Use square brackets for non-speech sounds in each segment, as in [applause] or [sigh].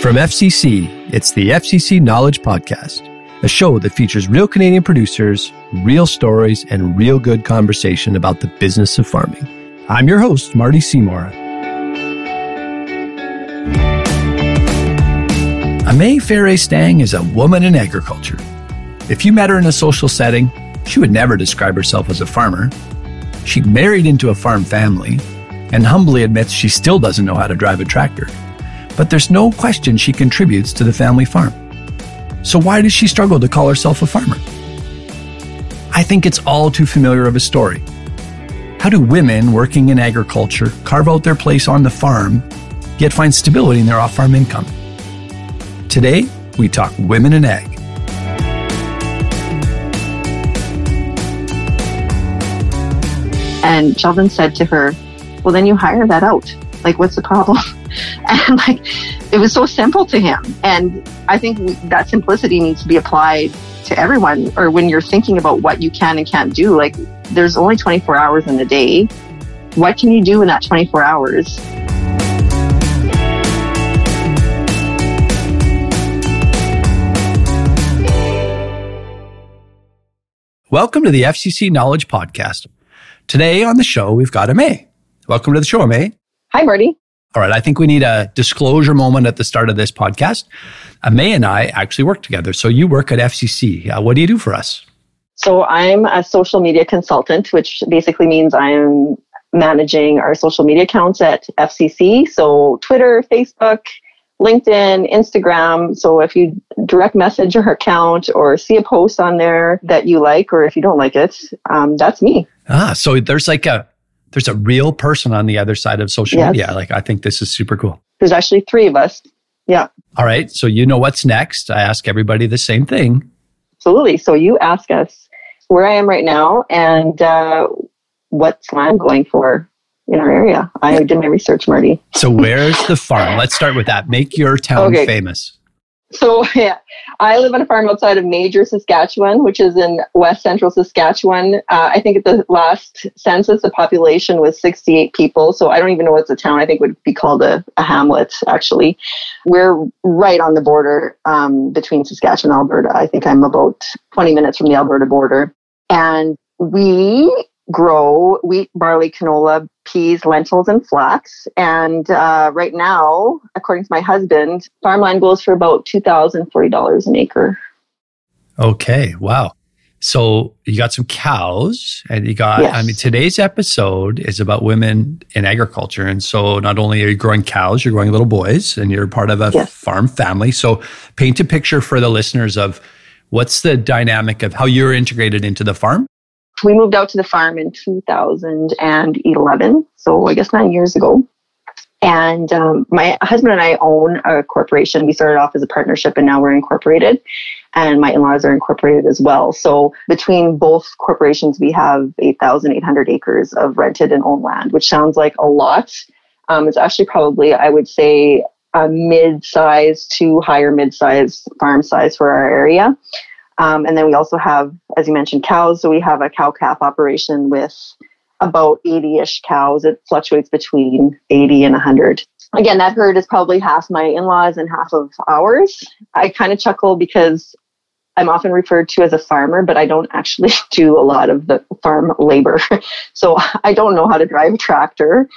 From FCC, it's the FCC Knowledge Podcast, a show that features real Canadian producers, real stories, and real good conversation about the business of farming. I'm your host, Marty Seymour. Amay Ferre Stang is a woman in agriculture. If you met her in a social setting, she would never describe herself as a farmer. She married into a farm family and humbly admits she still doesn't know how to drive a tractor but there's no question she contributes to the family farm. So why does she struggle to call herself a farmer? I think it's all too familiar of a story. How do women working in agriculture carve out their place on the farm, yet find stability in their off farm income? Today, we talk women in ag. And Sheldon said to her, Well, then you hire that out. Like, what's the problem? [laughs] [laughs] and like it was so simple to him and i think that simplicity needs to be applied to everyone or when you're thinking about what you can and can't do like there's only 24 hours in a day what can you do in that 24 hours Welcome to the FCC Knowledge Podcast. Today on the show, we've got Amay. Welcome to the show, Amay. Hi, Marty. All right, I think we need a disclosure moment at the start of this podcast. Uh, May and I actually work together. So you work at FCC. Uh, what do you do for us? So I'm a social media consultant, which basically means I'm managing our social media accounts at FCC. So Twitter, Facebook, LinkedIn, Instagram. So if you direct message our account or see a post on there that you like, or if you don't like it, um, that's me. Ah, so there's like a there's a real person on the other side of social yes. media. Like, I think this is super cool. There's actually three of us. Yeah. All right. So, you know what's next. I ask everybody the same thing. Absolutely. So, you ask us where I am right now and uh, what's land going for in our area. I did my research, Marty. so, where's the farm? Let's start with that. Make your town okay. famous. So [laughs] yeah, I live on a farm outside of Major, Saskatchewan, which is in west central Saskatchewan. Uh, I think at the last census, the population was 68 people. So I don't even know what's a town. I think would be called a, a hamlet, actually. We're right on the border um, between Saskatchewan and Alberta. I think I'm about 20 minutes from the Alberta border. And we grow wheat, barley, canola, peas, lentils, and flax. And uh, right now, according to my husband, farmland goes for about $2,040 an acre. Okay. Wow. So you got some cows and you got, yes. I mean, today's episode is about women in agriculture. And so not only are you growing cows, you're growing little boys and you're part of a yes. farm family. So paint a picture for the listeners of what's the dynamic of how you're integrated into the farm we moved out to the farm in 2011, so I guess nine years ago. And um, my husband and I own a corporation. We started off as a partnership and now we're incorporated. And my in laws are incorporated as well. So between both corporations, we have 8,800 acres of rented and owned land, which sounds like a lot. Um, it's actually probably, I would say, a mid size to higher mid size farm size for our area. Um, and then we also have, as you mentioned, cows. So we have a cow calf operation with about 80 ish cows. It fluctuates between 80 and 100. Again, that herd is probably half my in laws and half of ours. I kind of chuckle because I'm often referred to as a farmer, but I don't actually [laughs] do a lot of the farm labor. [laughs] So I don't know how to drive a tractor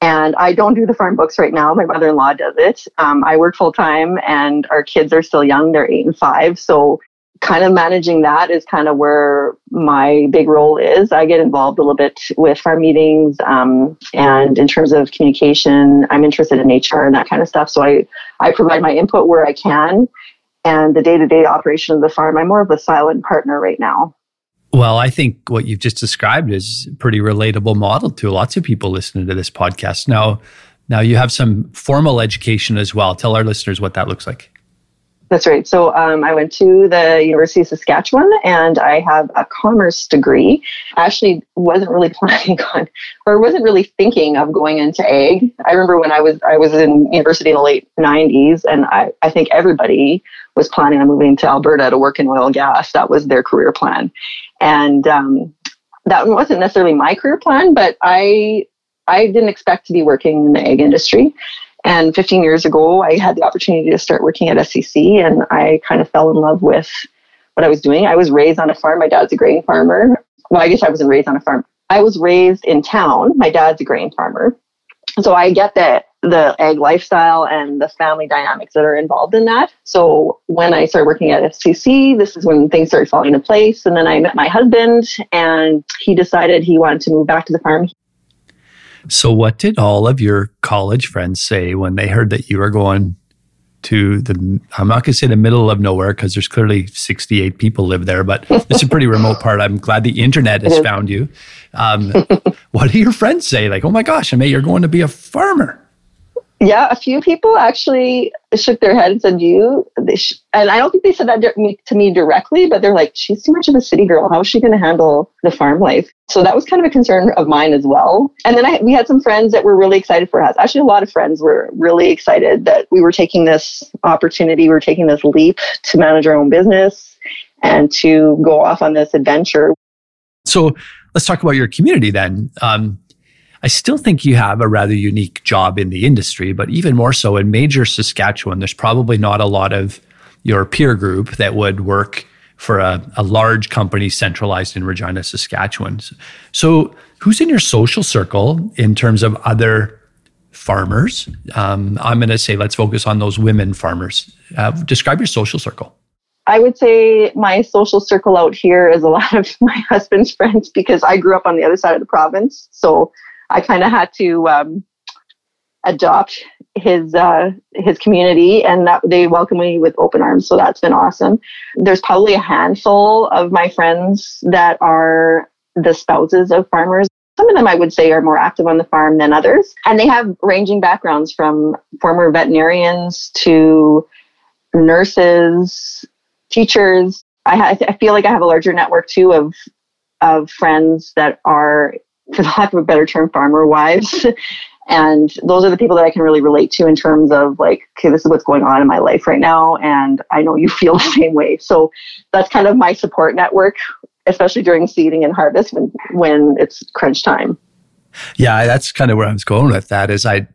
and I don't do the farm books right now. My mother in law does it. Um, I work full time and our kids are still young. They're eight and five. So kind of managing that is kind of where my big role is. I get involved a little bit with farm meetings, um, and in terms of communication, I'm interested in HR and that kind of stuff. So I I provide my input where I can, and the day to day operation of the farm, I'm more of a silent partner right now. Well, I think what you've just described is a pretty relatable model to lots of people listening to this podcast. Now, now you have some formal education as well. Tell our listeners what that looks like. That's right. So um, I went to the University of Saskatchewan and I have a commerce degree. I actually wasn't really [laughs] planning on or wasn't really thinking of going into ag. I remember when I was I was in university in the late 90s and I, I think everybody was planning on moving to Alberta to work in oil and gas. That was their career plan. And um, that wasn't necessarily my career plan, but I I didn't expect to be working in the ag industry. And 15 years ago, I had the opportunity to start working at FCC, and I kind of fell in love with what I was doing. I was raised on a farm. My dad's a grain farmer. Well, I guess I wasn't raised on a farm. I was raised in town. My dad's a grain farmer. So I get that the ag lifestyle and the family dynamics that are involved in that. So when I started working at FCC, this is when things started falling into place. And then I met my husband and he decided he wanted to move back to the farm. So what did all of your college friends say when they heard that you were going to the I'm not going to say the middle of nowhere because there's clearly 68 people live there, but it's a pretty remote part. I'm glad the internet has found you. Um, [laughs] what do your friends say? Like, oh my gosh, I mean, you're going to be a farmer. Yeah, a few people actually shook their head and said, "You." Sh-. And I don't think they said that to me directly, but they're like, "She's too much of a city girl. How is she going to handle the farm life?" So that was kind of a concern of mine as well. And then I, we had some friends that were really excited for us. Actually, a lot of friends were really excited that we were taking this opportunity, we were taking this leap to manage our own business and to go off on this adventure. So let's talk about your community then. Um, I still think you have a rather unique job in the industry, but even more so in major Saskatchewan, there's probably not a lot of your peer group that would work for a, a large company centralized in Regina, Saskatchewan. So, who's in your social circle in terms of other farmers? Um, I'm going to say let's focus on those women farmers. Uh, describe your social circle. I would say my social circle out here is a lot of [laughs] my husband's friends because I grew up on the other side of the province. So I kind of had to um, adopt his uh, his community, and that they welcome me with open arms. So that's been awesome. There's probably a handful of my friends that are the spouses of farmers. Some of them I would say are more active on the farm than others, and they have ranging backgrounds from former veterinarians to nurses, teachers. I, ha- I feel like I have a larger network too of of friends that are for the lack of a better term, farmer wives. [laughs] and those are the people that I can really relate to in terms of like, okay, this is what's going on in my life right now. And I know you [laughs] feel the same way. So that's kind of my support network, especially during seeding and harvest when, when it's crunch time. Yeah, that's kind of where I was going with that is I,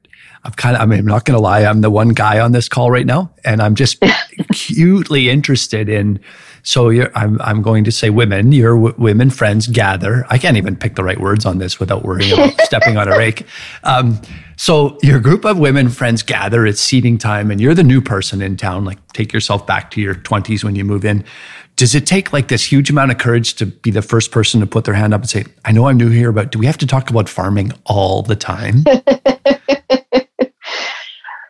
I'm kind of, I mean, I'm not going to lie. I'm the one guy on this call right now and I'm just [laughs] acutely interested in so I'm, I'm going to say women, your w- women friends gather. I can't even pick the right words on this without worrying about [laughs] stepping on a rake. Um, so your group of women friends gather. It's seeding time, and you're the new person in town. Like take yourself back to your 20s when you move in. Does it take like this huge amount of courage to be the first person to put their hand up and say, "I know I'm new here, but do we have to talk about farming all the time?" [laughs]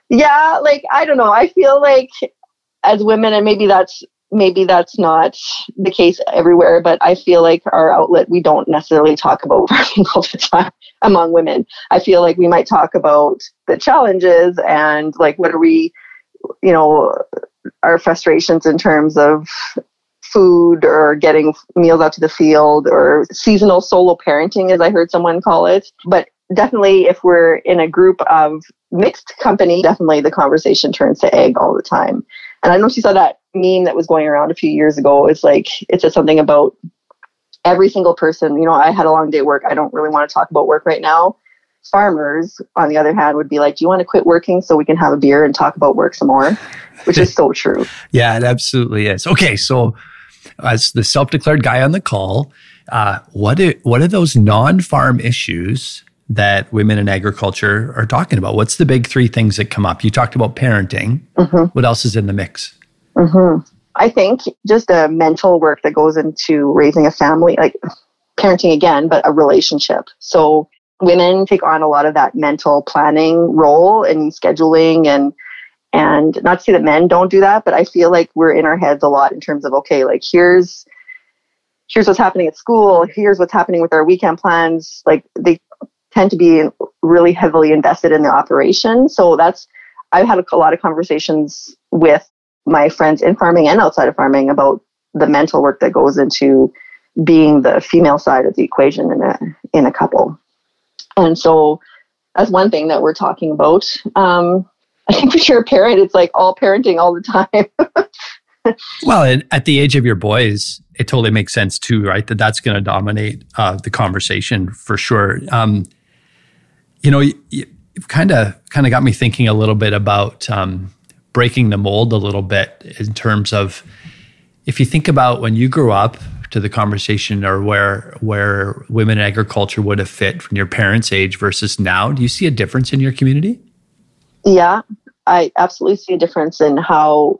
yeah, like I don't know. I feel like as women, and maybe that's maybe that's not the case everywhere, but I feel like our outlet, we don't necessarily talk about [laughs] farming all the time among women. I feel like we might talk about the challenges and like what are we, you know, our frustrations in terms of food or getting meals out to the field or seasonal solo parenting, as I heard someone call it. But definitely, if we're in a group of mixed company, definitely the conversation turns to ag all the time. And I know she saw that meme that was going around a few years ago. It's like it said something about every single person. You know, I had a long day at work. I don't really want to talk about work right now. Farmers, on the other hand, would be like, "Do you want to quit working so we can have a beer and talk about work some more?" Which is so true. [laughs] yeah, it absolutely is. Okay, so as the self-declared guy on the call, uh, what what are those non-farm issues that women in agriculture are talking about? What's the big three things that come up? You talked about parenting. Mm-hmm. What else is in the mix? Mm-hmm. I think just the mental work that goes into raising a family, like parenting again, but a relationship. So women take on a lot of that mental planning role and scheduling and and not to say that men don't do that, but I feel like we're in our heads a lot in terms of okay, like here's here's what's happening at school, here's what's happening with our weekend plans. Like they tend to be really heavily invested in the operation. So that's I've had a lot of conversations with my friends in farming and outside of farming about the mental work that goes into being the female side of the equation in a in a couple. And so that's one thing that we're talking about. Um, I think when you're a parent, it's like all parenting all the time. [laughs] well, at the age of your boys, it totally makes sense too, right? That that's going to dominate uh, the conversation for sure. Um, you know, you, you've kind of kind of got me thinking a little bit about um, breaking the mold a little bit in terms of if you think about when you grew up to the conversation or where where women in agriculture would have fit from your parents' age versus now, do you see a difference in your community? Yeah, I absolutely see a difference in how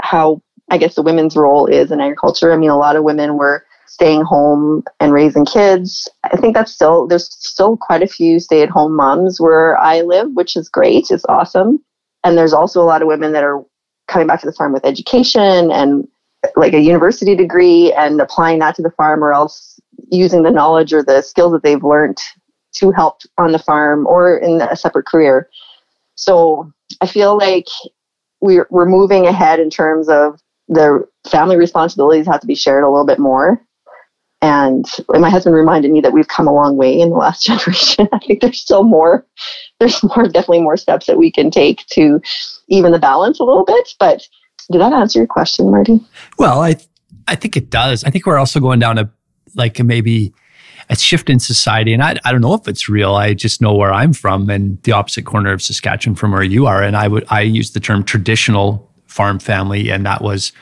how I guess the women's role is in agriculture. I mean, a lot of women were staying home and raising kids. I think that's still there's still quite a few stay-at-home moms where I live, which is great. It's awesome. And there's also a lot of women that are coming back to the farm with education and like a university degree and applying that to the farm or else using the knowledge or the skills that they've learned to help on the farm or in a separate career. So I feel like we're, we're moving ahead in terms of the family responsibilities have to be shared a little bit more. And my husband reminded me that we've come a long way in the last [laughs] generation. I think there's still more, there's more, definitely more steps that we can take to even the balance a little bit. But did that answer your question, Marty? Well, I I think it does. I think we're also going down a like maybe a shift in society, and I I don't know if it's real. I just know where I'm from, and the opposite corner of Saskatchewan from where you are. And I would I use the term traditional farm family, and that was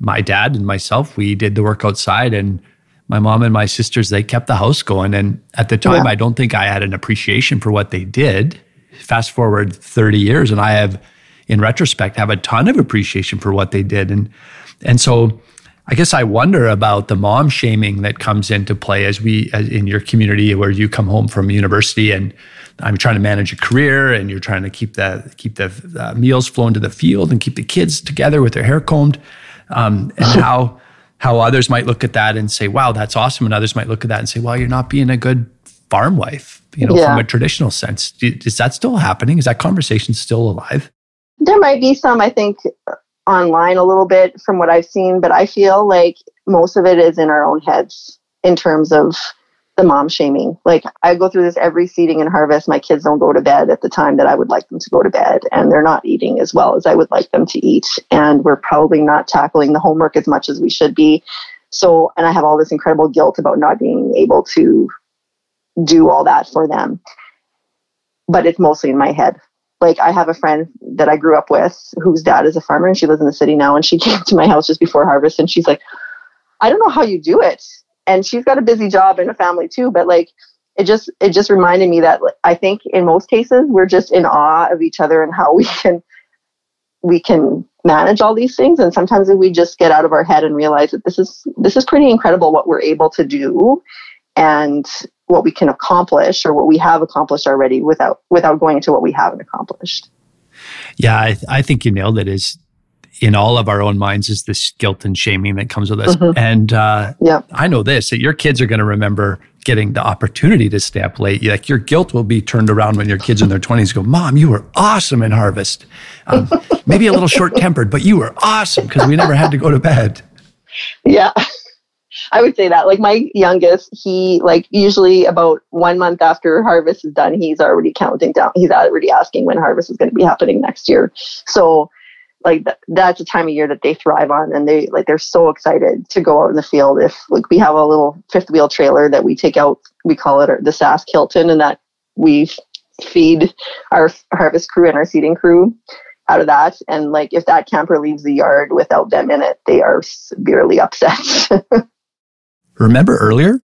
my dad and myself. We did the work outside, and my mom and my sisters they kept the house going. And at the time, yeah. I don't think I had an appreciation for what they did. Fast forward 30 years, and I have in retrospect, have a ton of appreciation for what they did. And, and so I guess I wonder about the mom shaming that comes into play as we, as in your community where you come home from university and I'm trying to manage a career and you're trying to keep the, keep the uh, meals flowing to the field and keep the kids together with their hair combed. Um, and [laughs] how, how others might look at that and say, wow, that's awesome. And others might look at that and say, well, you're not being a good farm wife, you know, yeah. from a traditional sense. Is that still happening? Is that conversation still alive? There might be some, I think, online a little bit from what I've seen, but I feel like most of it is in our own heads in terms of the mom shaming. Like I go through this every seeding and harvest. My kids don't go to bed at the time that I would like them to go to bed, and they're not eating as well as I would like them to eat. And we're probably not tackling the homework as much as we should be. So, and I have all this incredible guilt about not being able to do all that for them. But it's mostly in my head like I have a friend that I grew up with whose dad is a farmer and she lives in the city now and she [laughs] came to my house just before harvest and she's like, I don't know how you do it. And she's got a busy job and a family too, but like it just it just reminded me that I think in most cases we're just in awe of each other and how we can we can manage all these things and sometimes we just get out of our head and realize that this is this is pretty incredible what we're able to do and what we can accomplish or what we have accomplished already without without going into what we haven't accomplished. Yeah, I, I think you nailed it. Is in all of our own minds is this guilt and shaming that comes with us. Mm-hmm. And uh, yeah. I know this that your kids are going to remember getting the opportunity to stay up late. Like your guilt will be turned around when your kids in their 20s go, Mom, you were awesome in harvest. Um, [laughs] maybe a little short tempered, but you were awesome because we never had to go to bed. Yeah. [laughs] I would say that. Like my youngest, he like usually about one month after harvest is done, he's already counting down. He's already asking when harvest is going to be happening next year. So like th- that's a time of year that they thrive on and they like they're so excited to go out in the field if like we have a little fifth wheel trailer that we take out we call it our, the sask hilton and that we feed our harvest crew and our seeding crew out of that and like if that camper leaves the yard without them in it they are severely upset [laughs] Remember earlier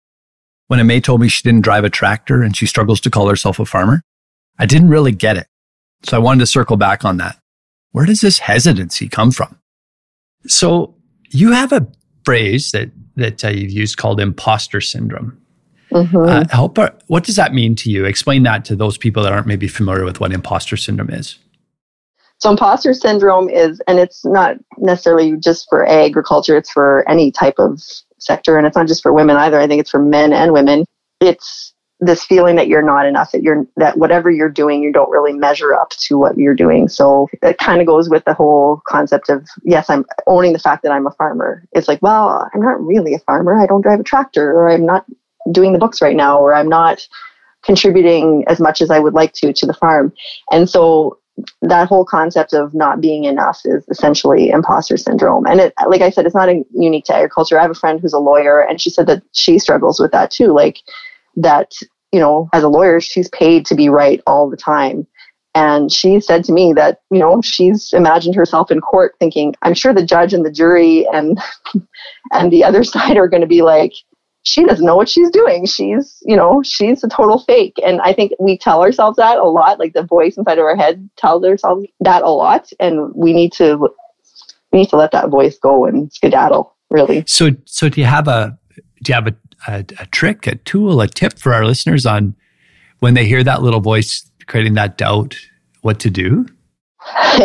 when Amay told me she didn't drive a tractor and she struggles to call herself a farmer? I didn't really get it. So I wanted to circle back on that. Where does this hesitancy come from? So you have a phrase that, that uh, you've used called imposter syndrome. Mm-hmm. Uh, help, what does that mean to you? Explain that to those people that aren't maybe familiar with what imposter syndrome is. So imposter syndrome is, and it's not necessarily just for agriculture, it's for any type of sector. And it's not just for women either. I think it's for men and women. It's this feeling that you're not enough, that you're, that whatever you're doing, you don't really measure up to what you're doing. So it kind of goes with the whole concept of, yes, I'm owning the fact that I'm a farmer. It's like, well, I'm not really a farmer. I don't drive a tractor or I'm not doing the books right now, or I'm not contributing as much as I would like to to the farm. And so that whole concept of not being enough is essentially imposter syndrome. And it, like I said, it's not unique to agriculture. I have a friend who's a lawyer, and she said that she struggles with that too. Like that, you know, as a lawyer, she's paid to be right all the time. And she said to me that, you know, she's imagined herself in court thinking, I'm sure the judge and the jury and [laughs] and the other [laughs] side are going to be like, she doesn't know what she's doing. She's, you know, she's a total fake. And I think we tell ourselves that a lot. Like the voice inside of our head tells ourselves that a lot. And we need to we need to let that voice go and skedaddle, really. So so do you have a do you have a, a, a trick, a tool, a tip for our listeners on when they hear that little voice creating that doubt, what to do? [laughs]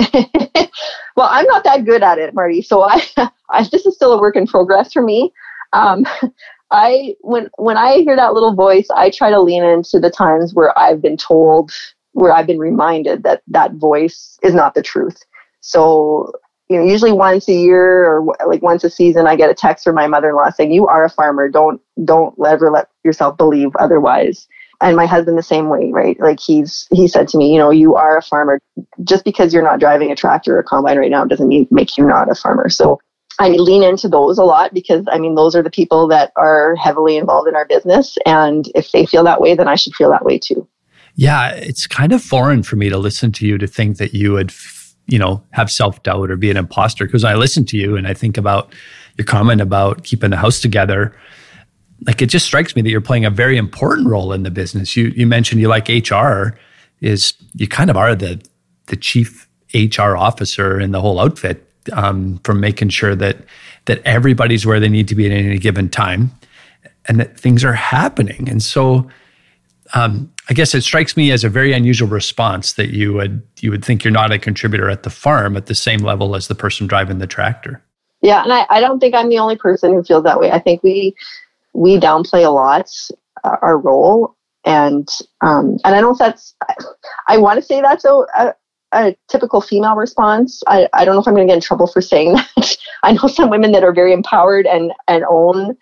well, I'm not that good at it, Marty. So I, [laughs] I this is still a work in progress for me. Um, [laughs] I when when I hear that little voice, I try to lean into the times where I've been told, where I've been reminded that that voice is not the truth. So you know, usually once a year or like once a season, I get a text from my mother-in-law saying, "You are a farmer. Don't don't ever let yourself believe otherwise." And my husband the same way, right? Like he's he said to me, you know, you are a farmer. Just because you're not driving a tractor or a combine right now doesn't mean make you not a farmer. So I lean into those a lot because I mean those are the people that are heavily involved in our business, and if they feel that way, then I should feel that way too. Yeah, it's kind of foreign for me to listen to you to think that you would you know, have self doubt or be an imposter. Because I listen to you and I think about your comment about keeping the house together. Like it just strikes me that you're playing a very important role in the business. You you mentioned you like HR is you kind of are the the chief HR officer in the whole outfit um, from making sure that that everybody's where they need to be at any given time and that things are happening. And so um, I guess it strikes me as a very unusual response that you would you would think you're not a contributor at the farm at the same level as the person driving the tractor. Yeah, and I, I don't think I'm the only person who feels that way. I think we we downplay a lot uh, our role, and um, and I don't know if that's I want to say that's a, a, a typical female response. I, I don't know if I'm going to get in trouble for saying [laughs] that. I know some women that are very empowered and and own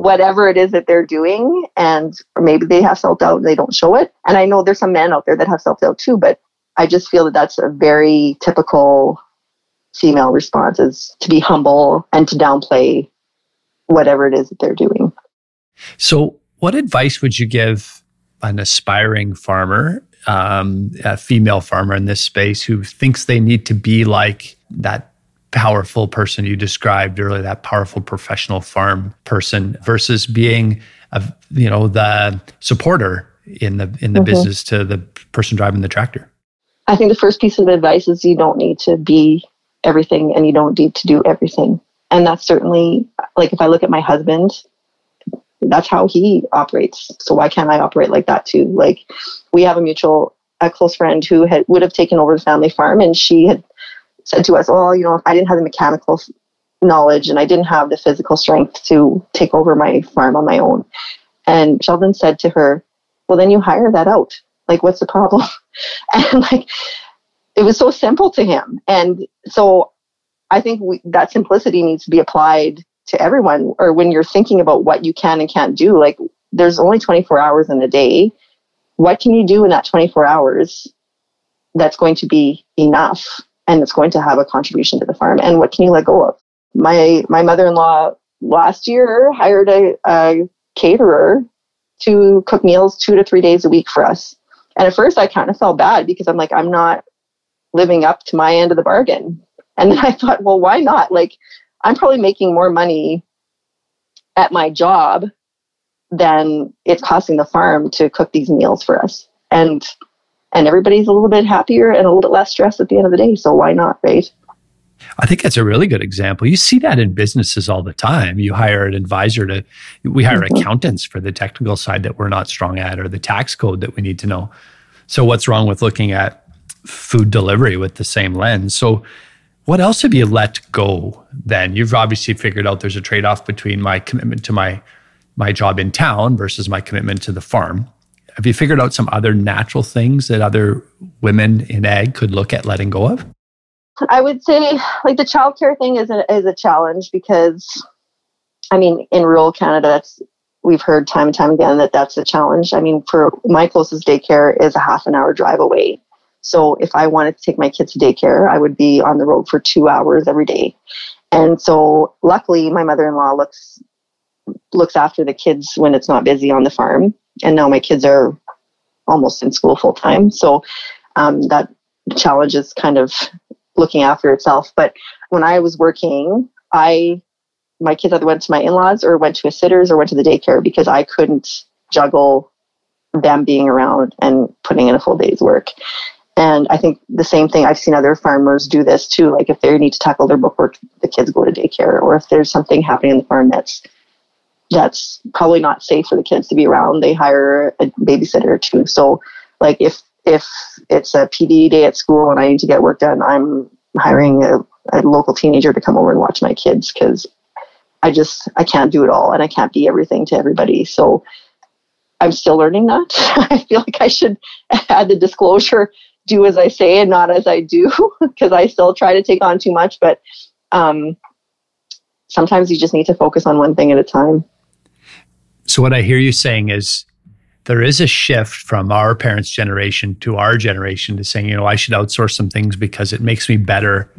whatever it is that they're doing and or maybe they have self-doubt and they don't show it. And i know there's some men out there that have self-doubt too but i just feel that that's a very typical female response is to be humble and to downplay whatever it is that they're doing. So what advice would you give an aspiring farmer um, a female farmer in this space who thinks they need to be like that powerful person you described earlier, that powerful professional farm person versus being a, you know, the supporter in the in the mm-hmm. business to the person driving the tractor? I think the first piece of advice is you don't need to be everything and you don't need to do everything. And that's certainly like if I look at my husband, that's how he operates. So why can't I operate like that too? Like we have a mutual a close friend who had would have taken over the family farm and she had said to us, well, you know, I didn't have the mechanical knowledge and I didn't have the physical strength to take over my farm on my own. And Sheldon said to her, well, then you hire that out. Like, what's the problem? [laughs] and like, it was so simple to him. And so I think we, that simplicity needs to be applied to everyone or when you're thinking about what you can and can't do. Like, there's only 24 hours in a day. What can you do in that 24 hours that's going to be enough and it's going to have a contribution to the farm. And what can you let go of? My my mother in law last year hired a, a caterer to cook meals two to three days a week for us. And at first, I kind of felt bad because I'm like, I'm not living up to my end of the bargain. And then [laughs] I thought, well, why not? Like, I'm probably making more money at my job than it's costing the farm to cook these meals for us. And and everybody's a little bit happier and a little bit less stressed at the end of the day. So why not, right? I think that's a really good example. You see that in businesses all the time. You hire an advisor to, we hire mm-hmm. accountants for the technical side that we're not strong at or the tax code that we need to know. So, what's wrong with looking at food delivery with the same lens? So, what else have you let go then? You've obviously figured out there's a trade off between my commitment to my my job in town versus my commitment to the farm. Have you figured out some other natural things that other women in ag could look at letting go of? I would say, like the childcare thing is a, is a challenge because, I mean, in rural Canada, that's we've heard time and time again that that's a challenge. I mean, for my closest daycare is a half an hour drive away. So if I wanted to take my kids to daycare, I would be on the road for two hours every day. And so luckily my mother-in-law looks looks after the kids when it's not busy on the farm and now my kids are almost in school full time. So um, that challenge is kind of looking after itself. But when I was working, I my kids either went to my in-laws or went to a sitters or went to the daycare because I couldn't juggle them being around and putting in a full day's work. And I think the same thing, I've seen other farmers do this too. Like if they need to tackle their bookwork, the kids go to daycare, or if there's something happening in the farm that's that's probably not safe for the kids to be around, they hire a babysitter too. So like if if it's a PD day at school and I need to get work done, I'm hiring a, a local teenager to come over and watch my kids because I just I can't do it all and I can't be everything to everybody. So I'm still learning that. [laughs] I feel like I should add the disclosure do as I say and not as I do [laughs] because I still try to take on too much. But um, sometimes you just need to focus on one thing at a time. So, what I hear you saying is there is a shift from our parents' generation to our generation to saying, you know, I should outsource some things because it makes me better.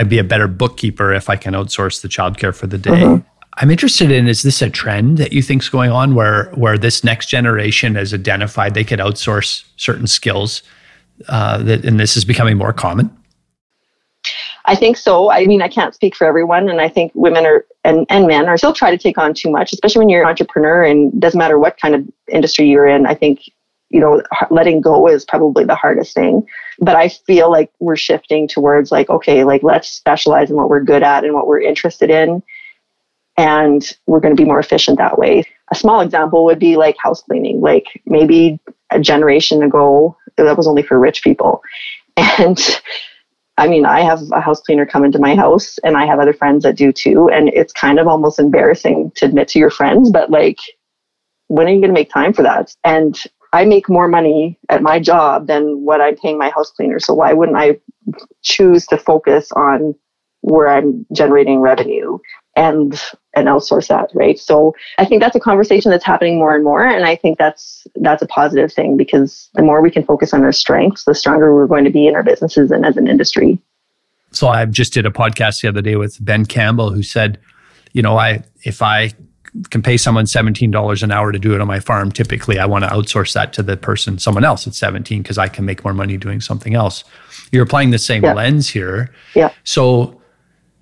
I'd be a better bookkeeper if I can outsource the childcare for the day. Mm-hmm. I'm interested in is this a trend that you think is going on where where this next generation has identified they could outsource certain skills uh, that and this is becoming more common? I think so. I mean, I can't speak for everyone, and I think women are and, and men are still try to take on too much, especially when you're an entrepreneur and doesn't matter what kind of industry you're in. I think you know letting go is probably the hardest thing. But I feel like we're shifting towards like okay, like let's specialize in what we're good at and what we're interested in, and we're going to be more efficient that way. A small example would be like house cleaning. Like maybe a generation ago, that was only for rich people. [laughs] And I mean, I have a house cleaner come into my house and I have other friends that do too. And it's kind of almost embarrassing to admit to your friends, but like, when are you going to make time for that? And I make more money at my job than what I'm paying my house cleaner. So why wouldn't I choose to focus on where I'm generating revenue and and outsource that, right? So I think that's a conversation that's happening more and more, and I think that's that's a positive thing because the more we can focus on our strengths, the stronger we're going to be in our businesses and as an industry. So I just did a podcast the other day with Ben Campbell, who said, you know, I if I can pay someone $17 an hour to do it on my farm typically i want to outsource that to the person someone else at 17 because i can make more money doing something else you're applying the same yeah. lens here yeah so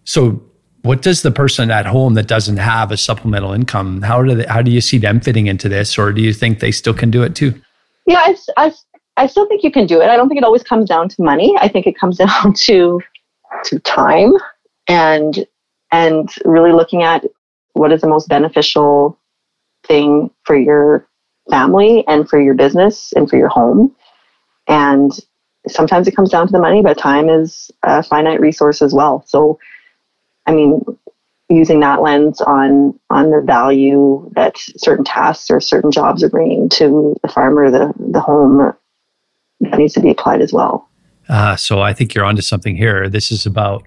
so what does the person at home that doesn't have a supplemental income how do they, how do you see them fitting into this? Or do you think they still can do it too? Yeah I, I, I still think you can do it. I don't think it always comes down to money. I think it comes [laughs] down to to time and and really looking at what is the most beneficial thing for your family and for your business and for your home. And sometimes it comes down to the money but time is a finite resource as well. So I mean, using that lens on on the value that certain tasks or certain jobs are bringing to the farmer, the the home, that needs to be applied as well. Uh, so I think you're onto something here. This is about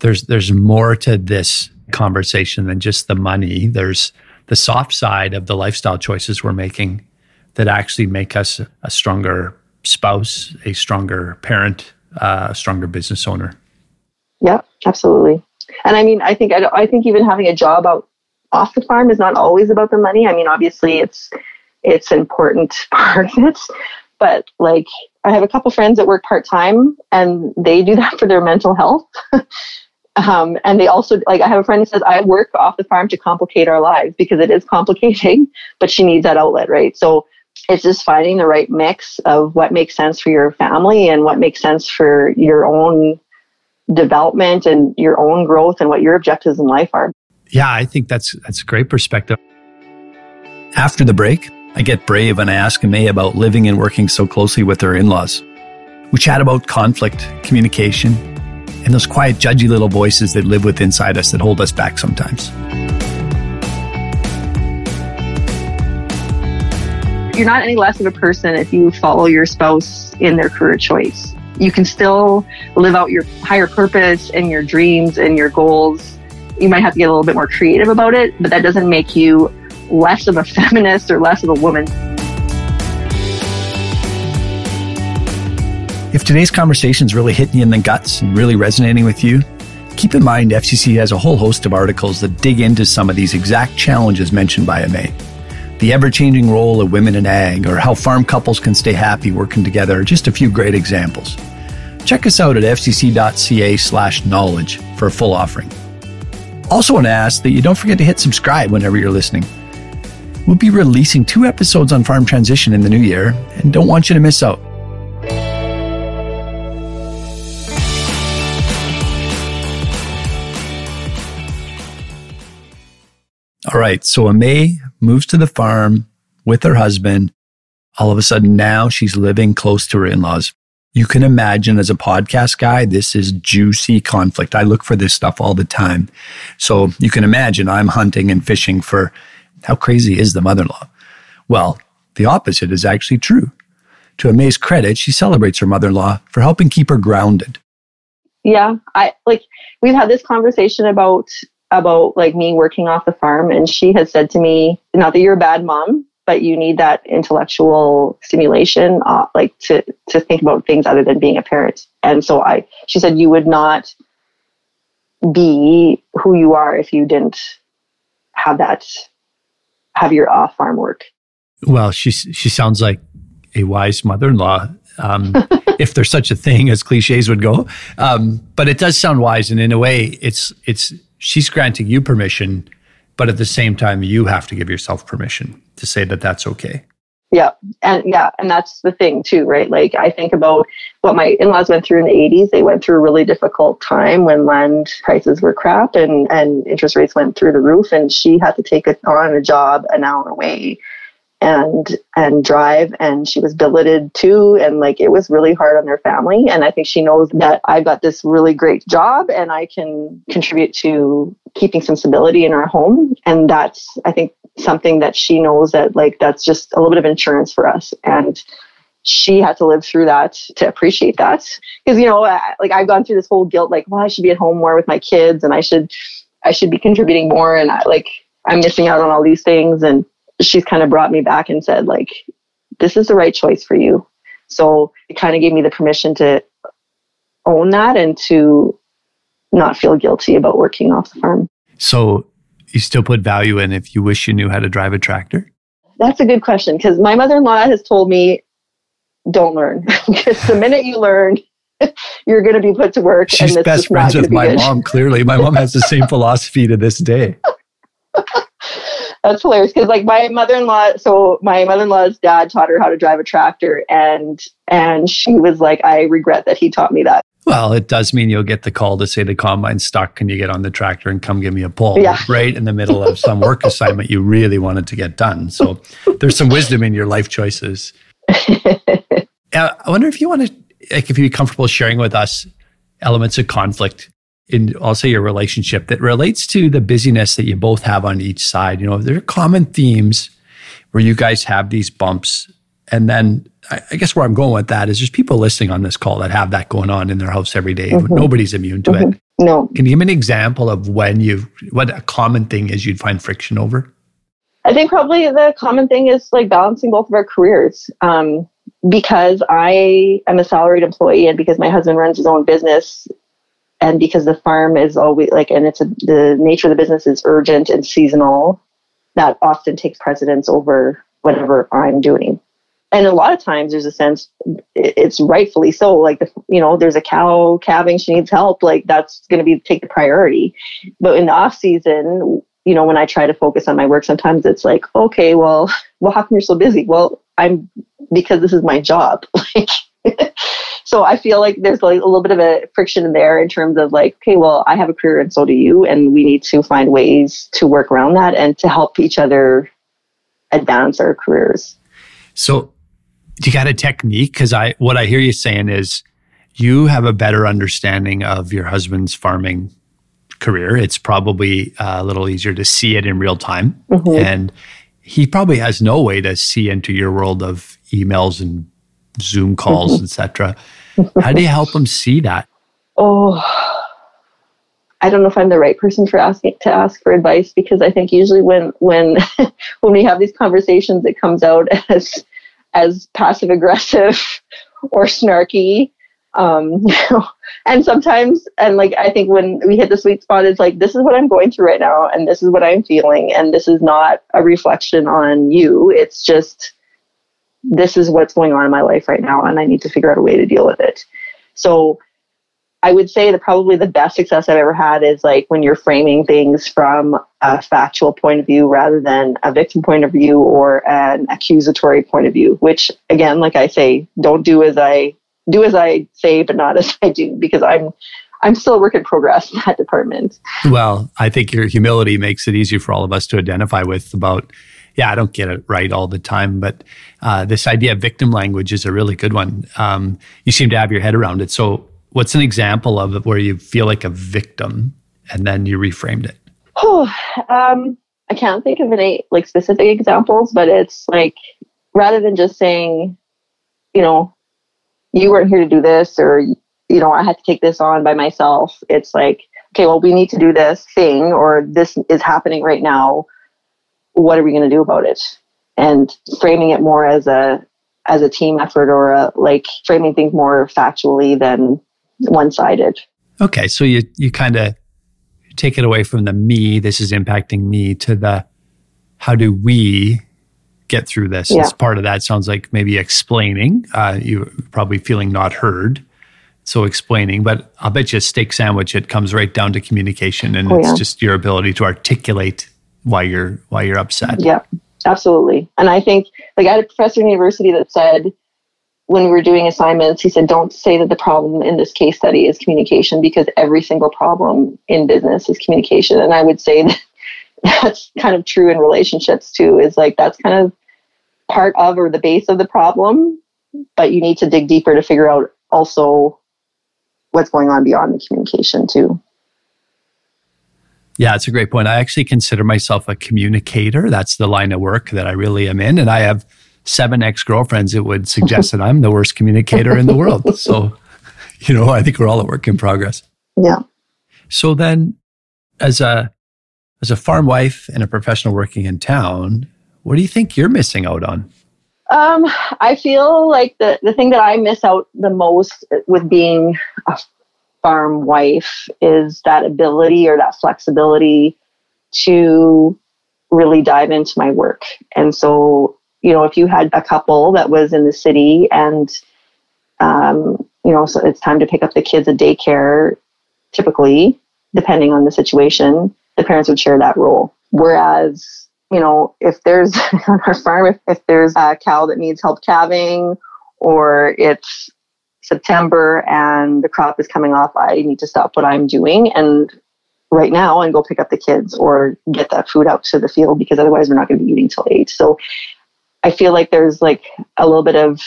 there's there's more to this conversation than just the money. There's the soft side of the lifestyle choices we're making that actually make us a stronger spouse, a stronger parent, uh, a stronger business owner. Yeah, absolutely. And I mean, I think I, I think even having a job out off the farm is not always about the money. I mean, obviously it's it's important [laughs] part of it, but like I have a couple friends that work part time and they do that for their mental health. [laughs] um, and they also like I have a friend who says I work off the farm to complicate our lives because it is complicating, [laughs] but she needs that outlet, right? So it's just finding the right mix of what makes sense for your family and what makes sense for your own development and your own growth and what your objectives in life are. Yeah, I think that's that's a great perspective. After the break, I get brave and I ask May about living and working so closely with her in-laws. We chat about conflict, communication, and those quiet, judgy little voices that live within inside us that hold us back sometimes. You're not any less of a person if you follow your spouse in their career choice you can still live out your higher purpose and your dreams and your goals. You might have to get a little bit more creative about it, but that doesn't make you less of a [laughs] feminist or less of a woman. If today's conversation is really hitting you in the guts and really resonating with you, keep in mind FCC has a whole host of articles that dig into some of these exact challenges mentioned by Amay. The ever changing role of women in ag, or how farm couples can stay happy working together are just a few great examples. Check us out at fcc.ca slash knowledge for a full offering. Also, want to ask that you don't forget to hit subscribe whenever you're listening. We'll be releasing two episodes on farm transition in the new year and don't want you to miss out. Right, so Amay moves to the farm with her husband. All of a sudden, now she's living close to her in laws. You can imagine as a podcast guy, this is juicy conflict. I look for this stuff all the time. So you can imagine I'm hunting and fishing for how crazy is the mother in law? Well, the opposite is actually true. To Amay's credit, she celebrates her mother in law for helping keep her grounded. Yeah, I like we've had this conversation about about like me working off the farm and she has said to me, not that you're a bad mom, but you need that intellectual stimulation uh, like to to think about things other than being a parent. And so I she said you would not be who you are if you didn't have that have your off farm work. Well, she she sounds like a wise mother-in-law, um, [laughs] if there's such a thing as cliches would go. Um, but it does sound wise, and in a way, it's it's she's granting you permission, but at the same time, you have to give yourself permission to say that that's okay. Yeah. And yeah, and that's the thing too, right? Like I think about what my in-laws went through in the 80s. They went through a really difficult time when land prices were crap and and interest rates went through the roof and she had to take on a job an hour away and and drive and she was billeted too and like it was really hard on their family and i think she knows that i've got this really great job and i can contribute to keeping some stability in our home and that's i think something that she knows that like that's just a little bit of insurance for us and she had to live through that to appreciate that because you know like i've gone through this whole guilt like well i should be at home more with my kids and i should i should be contributing more and I, like i'm missing out on all these things and she's kind of brought me back and said like this is the right choice for you. So it kind of gave me the permission to own that and to not feel guilty about working off the farm. So you still put value in if you wish you knew how to drive a tractor? That's a good question because my mother-in-law has told me don't learn. [laughs] Because the minute you learn [laughs] you're going to be put to work she's best friends with my good. mom clearly. My mom has the same [laughs] philosophy to this day that's hilarious because like my mother-in-law so my mother-in-law's dad taught her how to drive a tractor and and she was like i regret that he taught me that. Well it does mean you'll get the call to say the combine's stuck can you get on the tractor and come give me a pull? Yeah. right in the middle of some work [laughs] assignment you really wanted to get done. So there's some wisdom in your life choices. [laughs] Uh, i wonder if you want to like if you're comfortable sharing with us elements of conflict in I'll say your relationship that relates to the busyness that you both have on each side. You know, there are common themes where you guys have these bumps. And then I, guess where I'm going with that is there's people listening on this call that have that going on in their house every day. Mm-hmm. Nobody's immune to mm-hmm. it. No. Can you give me an example of when you what a common thing is you'd find friction over? I think probably the common thing is like balancing both of our careers. Um, because I am a salaried employee and because my husband runs his own business, and because the farm is always like and it's a, the nature of the business is urgent and seasonal that often takes precedence over whatever i'm doing. And a lot of times there's a sense it's rightfully so like the, you know there's a cow calving she needs help like that's going to be take the priority. But in the off season you know when i try to focus on my work sometimes it's like okay well [laughs] well how come you're so busy? Well i'm because this is my job. [laughs] Like [laughs] so I feel like there's like a little bit of a friction there in terms of like, okay, well, I have a career and so do you, and we need to find ways to work around that and to help each other advance our careers. So you got a technique? Because I what I hear you saying is you have a better understanding of your husband's farming career. It's probably a little easier to see it in real time. Mm-hmm. And he probably has no way to see into your world of emails and Zoom calls, mm-hmm. etc. How do you help them see that? Oh, I don't know if I'm the right person for asking to ask for advice because I think usually when when [laughs] when we have these conversations, it comes out as as passive aggressive [laughs] or snarky. Um, [laughs] and sometimes, and like I think when we hit the sweet spot, it's like this is what I'm going through right now, and this is what I'm feeling, and this is not a reflection on you. It's just this is what's going on in my life right now, and I need to figure out a way to deal with it. So I would say that probably the best success I've ever had is like when you're framing things from a factual point of view rather than a victim point of view or an accusatory point of view, which again, like I say, don't do as I do as I say, but not [laughs] as I do, because I'm I'm still a work in progress in that department. Well, I think your humility makes it easier for all of us to identify with about yeah, I don't get it right all the time, but uh, this idea of victim language is a really good one. Um, you seem to have your head around it. So, what's an example of where you feel like a victim and then you reframed it? Oh, um, I can't think of any like specific examples, but it's like rather than just saying, you know, you weren't here to do this, or you know, I had to take this on by myself. It's like, okay, well, we need to do this thing, or this is happening right now what are we going to do about it? And framing it more as a as a team effort or a, like framing things more factually than one sided. Okay, so you you kind of take it away from the me, this is impacting me, to the how do we get through this? Yeah. As part of that sounds like maybe explaining. Uh, you're probably feeling not heard. So explaining, but I'll bet you a steak sandwich, it comes right down to communication and oh, it's yeah. just your ability to articulate why you're why you're upset. Yeah, absolutely. And I think like I had a professor in university that said when we were doing assignments, he said, don't say that the problem in this case study is communication because every single problem in business is communication. And I would say [laughs] that that's kind of true in relationships too, is like that's kind of part of or the base of the problem, but you need to dig deeper to figure out also what's going on beyond the communication too. Yeah, it's a great point. I actually consider myself a communicator. That's the line of work that I really am in. And I have seven ex girlfriends that would suggest that I'm the worst communicator in the world. [laughs] So, you know, I think we're all a work in progress. Yeah. So then, as a as a farm wife and a professional working in town, what do you think you're missing out on? Um, I feel like the, the thing that I miss out the most with being a farm wife is that ability or that flexibility to really dive into my work. And so, you know, if you had a couple that was in the city and, um, you know, so it's time to pick up the kids at daycare, typically, depending on the situation, the parents would share that role. Whereas, you know, if there's [laughs] on our farm, if, if there's a cow that needs help calving or it's September and the crop is coming off, I need to stop what I'm doing and right now and go pick up the kids or get that food out to the field because otherwise we're not going to be eating till eight. So I feel like there's like a little bit of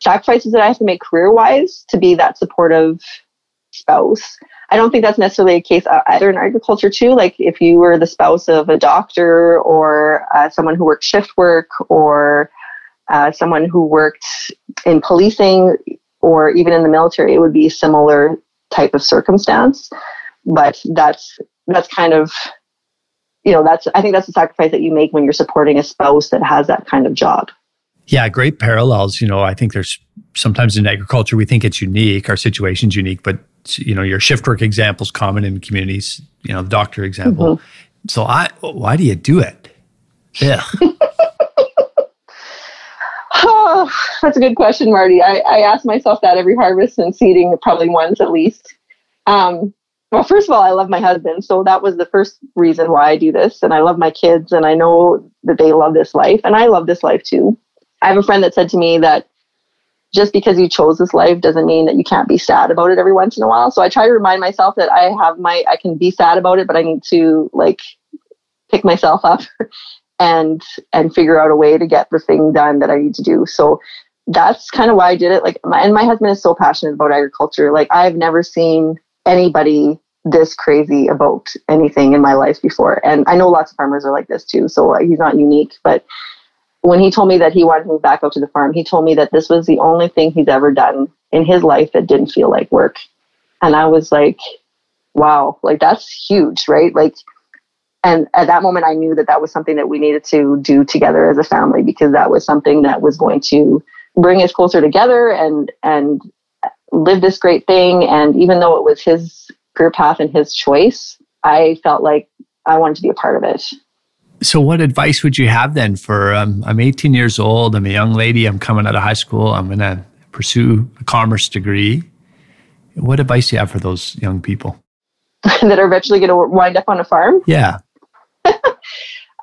sacrifices that I have to make career wise to be that supportive spouse. I don't think that's necessarily a case either in agriculture too. Like if you were the spouse of a doctor or uh, someone who worked shift work or uh, someone who worked in policing, or even in the military, it would be a similar type of circumstance. But that's that's kind of you know that's I think that's the sacrifice that you make when you're supporting a spouse that has that kind of job. Yeah, great parallels. You know, I think there's sometimes in agriculture we think it's unique, our situation's unique, but you know, your shift work example is common in communities. You know, the doctor example. Mm-hmm. So I, why do you do it? Yeah. [laughs] Oh, [sighs] that's a good question, Marty. I, I ask myself that every harvest and seeding, probably once at least. Um, well, first of all, I love my husband. So that was the first reason why I do this. And I love my kids and I know that they love this life and I love this life too. I have a friend that said to me that just because you chose this life doesn't mean that you can't be sad about it every once in a while. So I try to remind myself that I have my, I can be sad about it, but I need to like pick myself up [laughs] and and figure out a way to get the thing done that I need to do. So that's kind of why I did it. Like, my, and my husband is so passionate about agriculture. Like, I've never seen anybody this crazy about anything in my life before. And I know lots of farmers are like this too. So he's not unique. But when he told me that he wanted to move back out to the farm, he told me that this was the only thing he's ever done in his life that didn't feel like work. And I was like, wow, like that's huge, right? Like, and at that moment i knew that that was something that we needed to do together as a family because that was something that was going to bring us closer together and and live this great thing. And even though it was his career path and his choice, I felt like I wanted to be a part of it. So, what advice would you have then for um, I'm 18 years old, I'm a young lady, I'm coming out of high school, I'm going to pursue a commerce degree. What advice do you have for those young people? [laughs] that are eventually going to wind up on a farm? Yeah.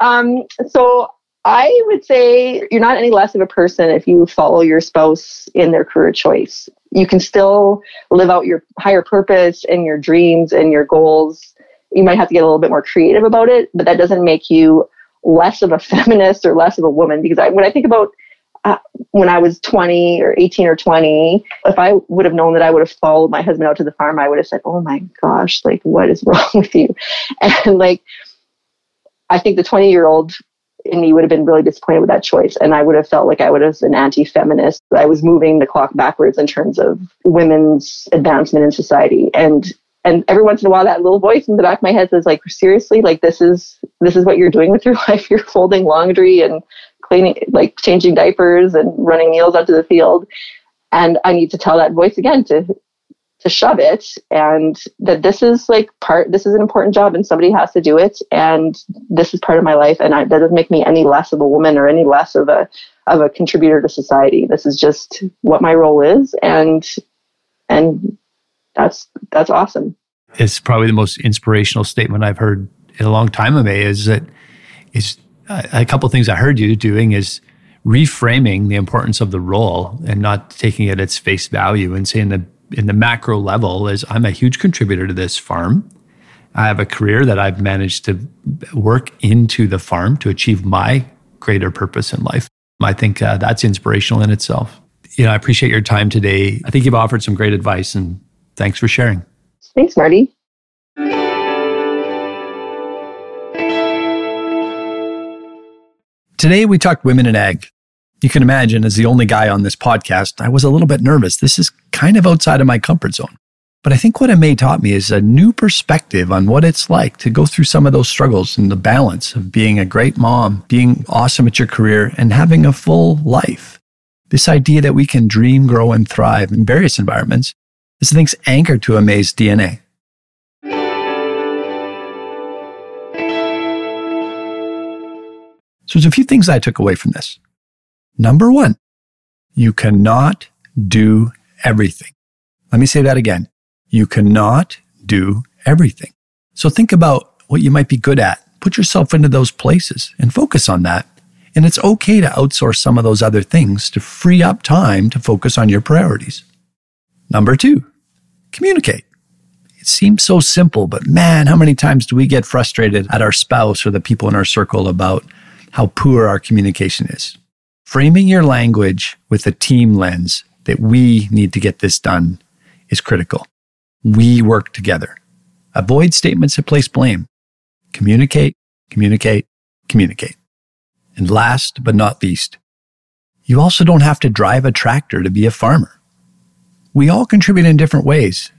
Um, so, I would say you're not any less of a person if you follow your spouse in their career choice. You can still live out your higher purpose and your dreams and your goals. You might have to get a little bit more creative about it, but that doesn't make you less of a [laughs] feminist or less of a woman. Because I, when I think about uh, when I was 20 or 18 or 20, if I would have known that I would have followed my husband out to the farm, I would have said, Oh my gosh, like, what is [laughs] wrong with you? And like, I think the 20 year old in me would have been really disappointed with that choice. And I would have felt like I would have been anti feminist. I was moving the clock backwards in terms of women's advancement in society. And and every once in a while that little voice in the back of my head says like seriously like this is this is what you're doing with your [laughs] life you're folding laundry and cleaning like changing diapers and running meals out to the field and i need to tell that voice again to to shove it and that this is like part this is an important job and somebody has to do it and this is part of my life and I, that doesn't make me any less of a woman or any less of a of a contributor to society. This is just what my role is and and that's that's awesome. It's probably the most inspirational statement i've heard in a long time of me is that is a couple things i heard you doing is reframing the importance of the role and not taking it at its face value and saying that in the macro level is I'm a huge contributor to this farm. I have a career that I've managed to work into the farm to achieve my greater purpose in life. I think uh, that's inspirational in itself. You know, I appreciate your time today. I think you've offered some great advice and thanks for sharing. Thanks, Marty. Today we talked women in ag. You can imagine, as the only guy on this podcast, I was a little bit nervous. This is kind of outside of my comfort zone. But I think what Amay taught me is a new perspective on what it's like to go through some of those struggles and the balance of being a great mom, being awesome at your career, and having a full life. This idea that we can dream, grow, and thrive in various environments is thing's anchored to Amay's DNA. So there's a few things I took away from this. Number one, you cannot do everything. Let me say that again. You cannot do everything. So think about what you might be good at. Put yourself into those places and focus on that. And it's okay to outsource some of those other things to free up time to focus on your priorities. Number two, communicate. It seems so simple, but man, how many times do we get frustrated at our spouse or the people in our circle about how poor our communication is? Framing your language with a team lens that we need to get this done is critical. We work together. Avoid statements that place blame. Communicate, communicate, communicate. And last but not least, you also don't have to drive a tractor to be a farmer. We all contribute in different ways.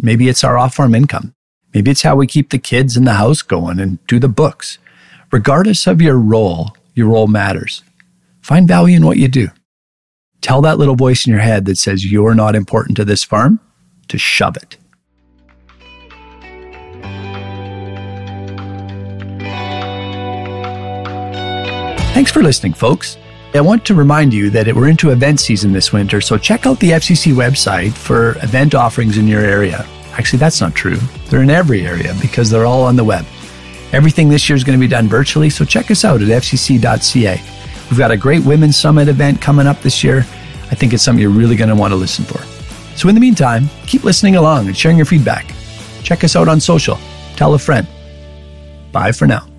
Maybe it's our off farm income. Maybe it's how we keep the kids in the house going and do the books. Regardless of your role, your role matters. Find value in what you do. Tell that little voice in your head that says you're not important to this farm to shove it. Thanks for listening, folks. I want to remind you that we're into event season this winter, so check out the FCC website for event offerings in your area. Actually, that's not true. They're in every area because they're all on the web. Everything this year is going to be done virtually, so check us out at fcc.ca. We've got a great Women's Summit event coming up this year. I think it's something you're really going to want to listen for. So, in the meantime, keep listening along and sharing your feedback. Check us out on social. Tell a friend. Bye for now.